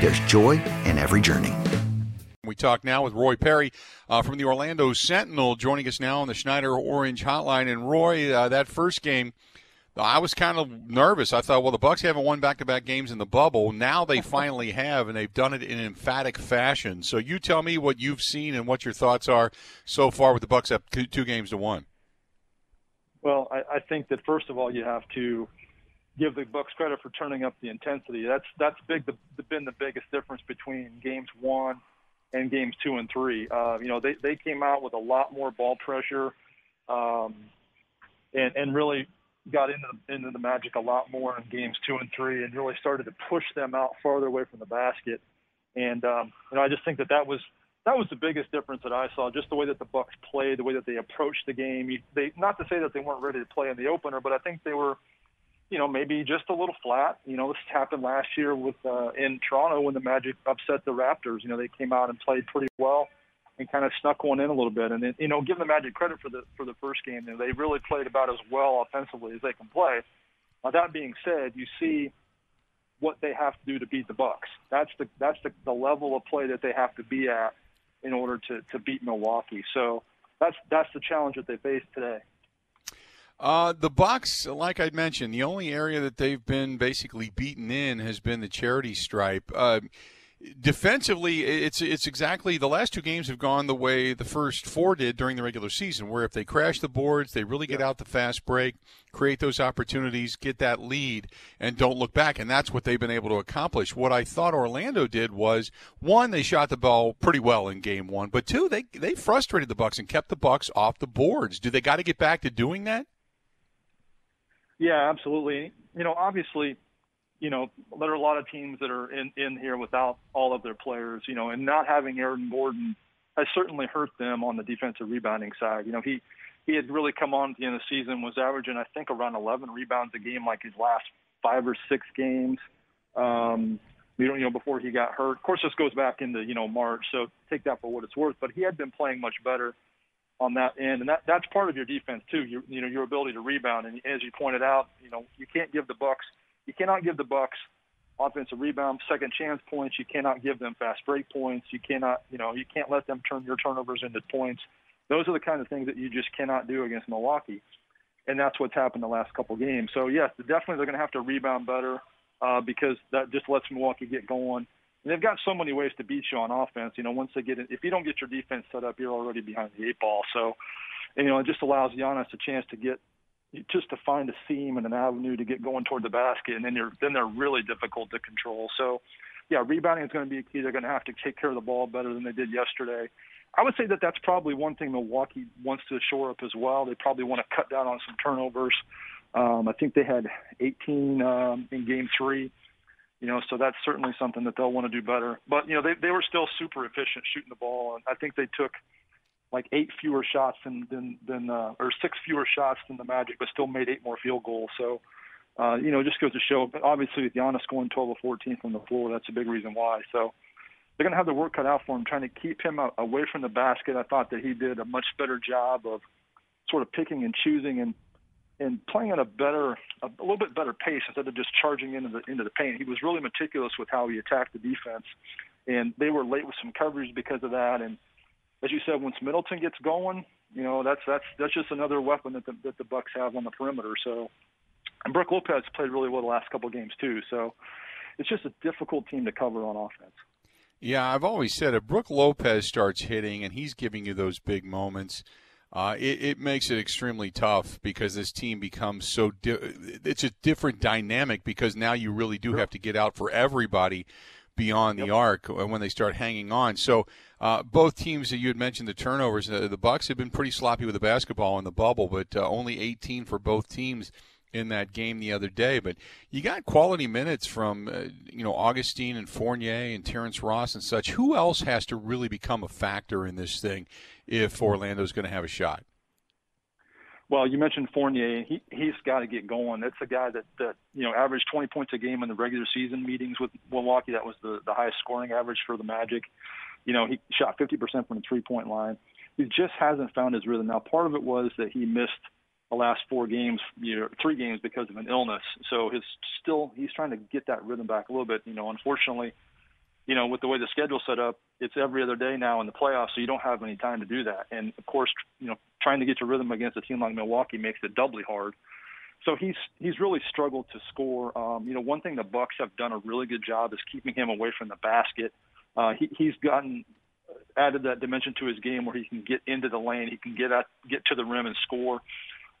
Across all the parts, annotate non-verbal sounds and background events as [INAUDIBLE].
there's joy in every journey. We talk now with Roy Parry uh, from the Orlando Sentinel, joining us now on the Schneider Orange Hotline. And Roy, uh, that first game – I was kind of nervous. I thought, well, the Bucks haven't won back-to-back games in the bubble. Now they [LAUGHS] finally have, and they've done it in emphatic fashion. So you tell me what you've seen and what your thoughts are so far with the Bucks up two, two games to one. Well, I, I think that first of all, you have to give the Bucks credit for turning up the intensity. That's that's big. The, been the biggest difference between games one and games two and three. Uh, you know, they they came out with a lot more ball pressure. Um, and, and really got into the, into the Magic a lot more in games two and three, and really started to push them out farther away from the basket. And um, you know, I just think that that was that was the biggest difference that I saw. Just the way that the Bucks played, the way that they approached the game. They not to say that they weren't ready to play in the opener, but I think they were, you know, maybe just a little flat. You know, this happened last year with uh, in Toronto when the Magic upset the Raptors. You know, they came out and played pretty well and kind of snuck one in a little bit. And then, you know, give the Magic credit for the for the first game. You know, they really played about as well offensively as they can play. Now that being said, you see what they have to do to beat the Bucks. That's the that's the, the level of play that they have to be at in order to to beat Milwaukee. So that's that's the challenge that they face today. Uh, the Bucks, like I mentioned, the only area that they've been basically beaten in has been the charity stripe. Uh, defensively, it's it's exactly the last two games have gone the way the first four did during the regular season, where if they crash the boards, they really get out the fast break, create those opportunities, get that lead, and don't look back. And that's what they've been able to accomplish. What I thought Orlando did was one, they shot the ball pretty well in game one, but two, they they frustrated the Bucks and kept the Bucks off the boards. Do they got to get back to doing that? Yeah, absolutely. You know, obviously you know, there are a lot of teams that are in, in here without all of their players, you know, and not having Aaron Gordon has certainly hurt them on the defensive rebounding side. You know, he, he had really come on at the end of the season, was averaging, I think, around 11 rebounds a game, like his last five or six games. Um, you know, you know, before he got hurt. Of course, this goes back into you know March, so take that for what it's worth. But he had been playing much better on that end, and that that's part of your defense too. You you know your ability to rebound, and as you pointed out, you know you can't give the Bucks you cannot give the Bucks offensive rebound, second chance points. You cannot give them fast break points. You cannot, you know, you can't let them turn your turnovers into points. Those are the kind of things that you just cannot do against Milwaukee, and that's what's happened the last couple games. So yes, definitely they're going to have to rebound better uh, because that just lets Milwaukee get going. They've got so many ways to beat you on offense. You know, once they get in, if you don't get your defense set up, you're already behind the eight ball. So, you know, it just allows Giannis a chance to get just to find a seam and an avenue to get going toward the basket, and then you're then they're really difficult to control. So, yeah, rebounding is going to be a key. They're going to have to take care of the ball better than they did yesterday. I would say that that's probably one thing Milwaukee wants to shore up as well. They probably want to cut down on some turnovers. Um, I think they had 18 um, in Game Three. You know, so that's certainly something that they'll want to do better. But you know, they they were still super efficient shooting the ball, and I think they took like eight fewer shots than than, than uh, or six fewer shots than the Magic, but still made eight more field goals. So, uh, you know, it just goes to show. But obviously, with Giannis going 12 of 14 from the floor, that's a big reason why. So, they're going to have the work cut out for him, trying to keep him away from the basket. I thought that he did a much better job of sort of picking and choosing and and playing at a better, a little bit better pace instead of just charging into the into the paint. He was really meticulous with how he attacked the defense, and they were late with some coverage because of that. And as you said, once Middleton gets going, you know that's that's that's just another weapon that the that the Bucks have on the perimeter. So, and Brook Lopez played really well the last couple of games too. So, it's just a difficult team to cover on offense. Yeah, I've always said if Brook Lopez starts hitting and he's giving you those big moments, uh, it, it, makes it extremely tough because this team becomes so. Di- it's a different dynamic because now you really do have to get out for everybody beyond yep. the arc when they start hanging on. So uh, both teams that you had mentioned the turnovers, uh, the Bucks have been pretty sloppy with the basketball in the bubble, but uh, only 18 for both teams in that game the other day. But you got quality minutes from uh, you know Augustin and Fournier and Terrence Ross and such. Who else has to really become a factor in this thing if Orlando's going to have a shot? Well, you mentioned Fournier. He he's got to get going. That's a guy that that you know averaged 20 points a game in the regular season meetings with Milwaukee. That was the the highest scoring average for the Magic. You know, he shot 50% from the three point line. He just hasn't found his rhythm. Now, part of it was that he missed the last four games, you know, three games because of an illness. So his still he's trying to get that rhythm back a little bit. You know, unfortunately, you know, with the way the schedule's set up, it's every other day now in the playoffs, so you don't have any time to do that. And of course, you know, trying to get your rhythm against a team like Milwaukee makes it doubly hard. So he's he's really struggled to score. Um, you know, one thing the Bucks have done a really good job is keeping him away from the basket. Uh, he, he's gotten added that dimension to his game where he can get into the lane, he can get at, get to the rim and score.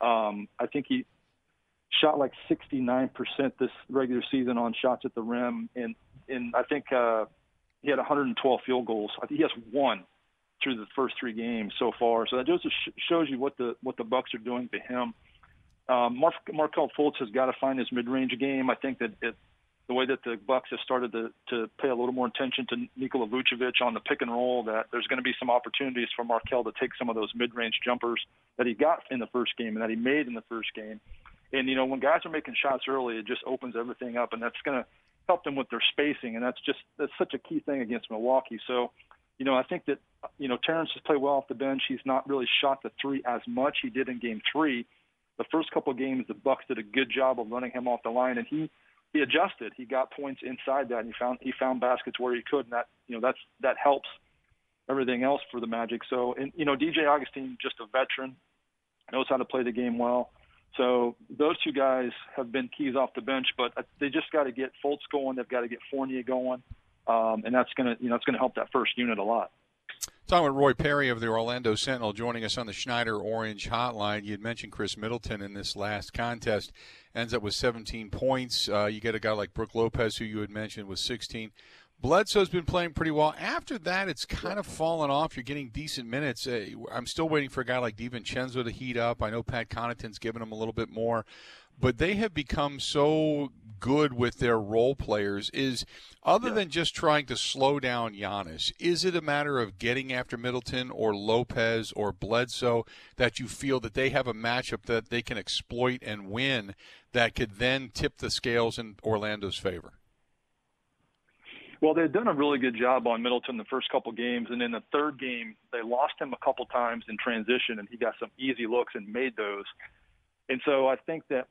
Um, I think he shot like 69% this regular season on shots at the rim, and and I think uh, he had 112 field goals. I think he has one through the first three games so far. So that just shows you what the what the Bucks are doing to him. Um, Mark, Markelle Fultz has got to find his mid-range game. I think that it, the way that the Bucks have started to, to pay a little more attention to Nikola Vucevic on the pick and roll, that there's going to be some opportunities for Markelle to take some of those mid-range jumpers that he got in the first game and that he made in the first game. And you know, when guys are making shots early, it just opens everything up, and that's going to help them with their spacing, and that's just that's such a key thing against Milwaukee. So, you know, I think that you know Terrence has played well off the bench. He's not really shot the three as much. He did in Game Three. The first couple of games, the Bucks did a good job of running him off the line, and he he adjusted. He got points inside that, and he found he found baskets where he could, and that you know that's that helps everything else for the Magic. So, and you know, DJ Augustin, just a veteran, knows how to play the game well. So those two guys have been keys off the bench, but they just got to get Fultz going. They've got to get Fournier going, um, and that's gonna you know it's gonna help that first unit a lot. Talking with Roy Parry of the Orlando Sentinel joining us on the Schneider Orange Hotline. You had mentioned Khris Middleton in this last contest. Ends up with 17 points. Uh, you get a guy like Brook Lopez, who you had mentioned, with 16. Bledsoe's been playing pretty well. After that, it's kind of fallen off. You're getting decent minutes. Uh, I'm still waiting for a guy like DiVincenzo to heat up. I know Pat Connaughton's given him a little bit more, but they have become so good with their role players. Is other yeah. than just trying to slow down Giannis, is it a matter of getting after Middleton or Lopez or Bledsoe that you feel that they have a matchup that they can exploit and win that could then tip the scales in Orlando's favor? Well, they've done a really good job on Middleton the first couple games, and in the third game, they lost him a couple times in transition, and he got some easy looks and made those. And so I think that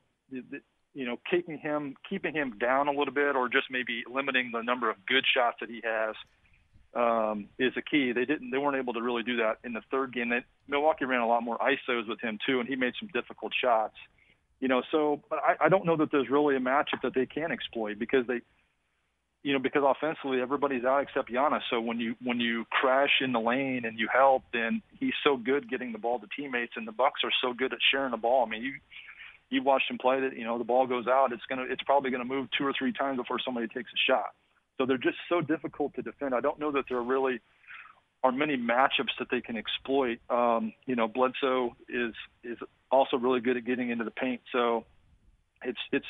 you know keeping him keeping him down a little bit, or just maybe limiting the number of good shots that he has, um, is a key. They didn't they weren't able to really do that in the third game. They, Milwaukee ran a lot more isos with him too, and he made some difficult shots. You know, so but I, I don't know that there's really a matchup that they can exploit because they you know, because offensively everybody's out except Giannis. So when you when you crash in the lane and you help, then he's so good getting the ball to teammates, and the Bucks are so good at sharing the ball. I mean, you you watched him play that. You know, the ball goes out, it's gonna it's probably gonna move two or three times before somebody takes a shot. So they're just so difficult to defend. I don't know that there really are many matchups that they can exploit. Um, you know, Bledsoe is is also really good at getting into the paint. So it's it's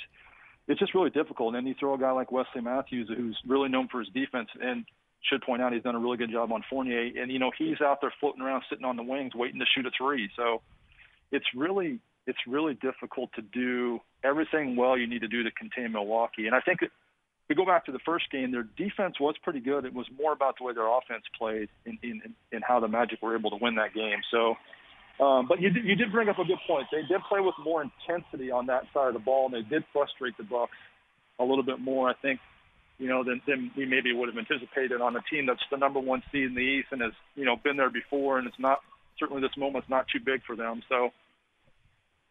it's just really difficult. And then you throw a guy like Wesley Matthews, who's really known for his defense, and should point out he's done a really good job on Fournier. And you know he's out there floating around, sitting on the wings, waiting to shoot a three. So it's really it's really difficult to do everything well you need to do to contain Milwaukee. And I think we go back to the first game, their defense was pretty good. It was more about the way their offense played and in, in, in how the Magic were able to win that game. So, um, but you did, you did bring up a good point. They did play with more intensity on that side of the ball, and they did frustrate the Bucks a little bit more. I think, you know, than, than we maybe would have anticipated on a team that's the number one seed in the East and has you know been there before, and it's not certainly this moment's not too big for them. So,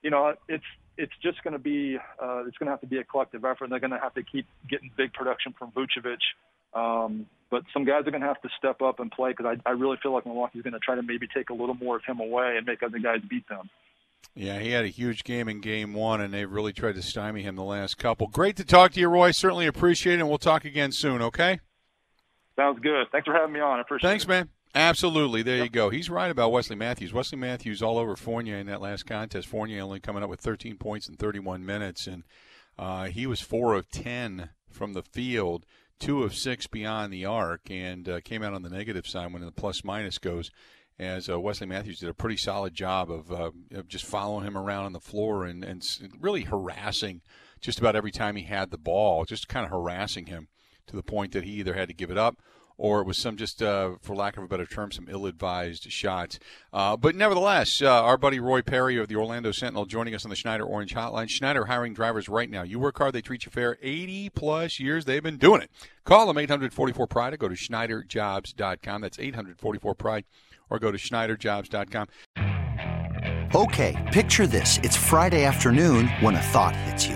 you know, it's it's just going to be uh, it's going to have to be a collective effort. They're going to have to keep getting big production from Vucevic. Um, but some guys are going to have to step up and play because I, I really feel like Milwaukee's going to try to maybe take a little more of him away and make other guys beat them. Yeah, he had a huge game in game one, and they've really tried to stymie him the last couple. Great to talk to you, Roy. Certainly appreciate it, and we'll talk again soon, okay? Sounds good. Thanks for having me on. I appreciate Thanks, it. Thanks, man. Absolutely. There you go. He's right about Wesley Matthews. Wesley Matthews all over Fournier in that last contest. Fournier only coming up with 13 points in 31 minutes, and uh, he was 4 of 10 from the field, 2 of 6 beyond the arc, and uh, came out on the negative side when the plus minus goes. As uh, Wesley Matthews did a pretty solid job of, uh, of just following him around on the floor and, and really harassing just about every time he had the ball, just kind of harassing him to the point that he either had to give it up or it was some just, uh, for lack of a better term, some ill-advised shots. Uh, but nevertheless, uh, our buddy Roy Parry of the Orlando Sentinel joining us on the Schneider Orange Hotline. Schneider hiring drivers right now. You work hard, they treat you fair. 80 plus years they've been doing it. Call them 844 Pride or go to SchneiderJobs.com. That's 844 Pride or go to SchneiderJobs.com. Okay, picture this. It's Friday afternoon when a thought hits you.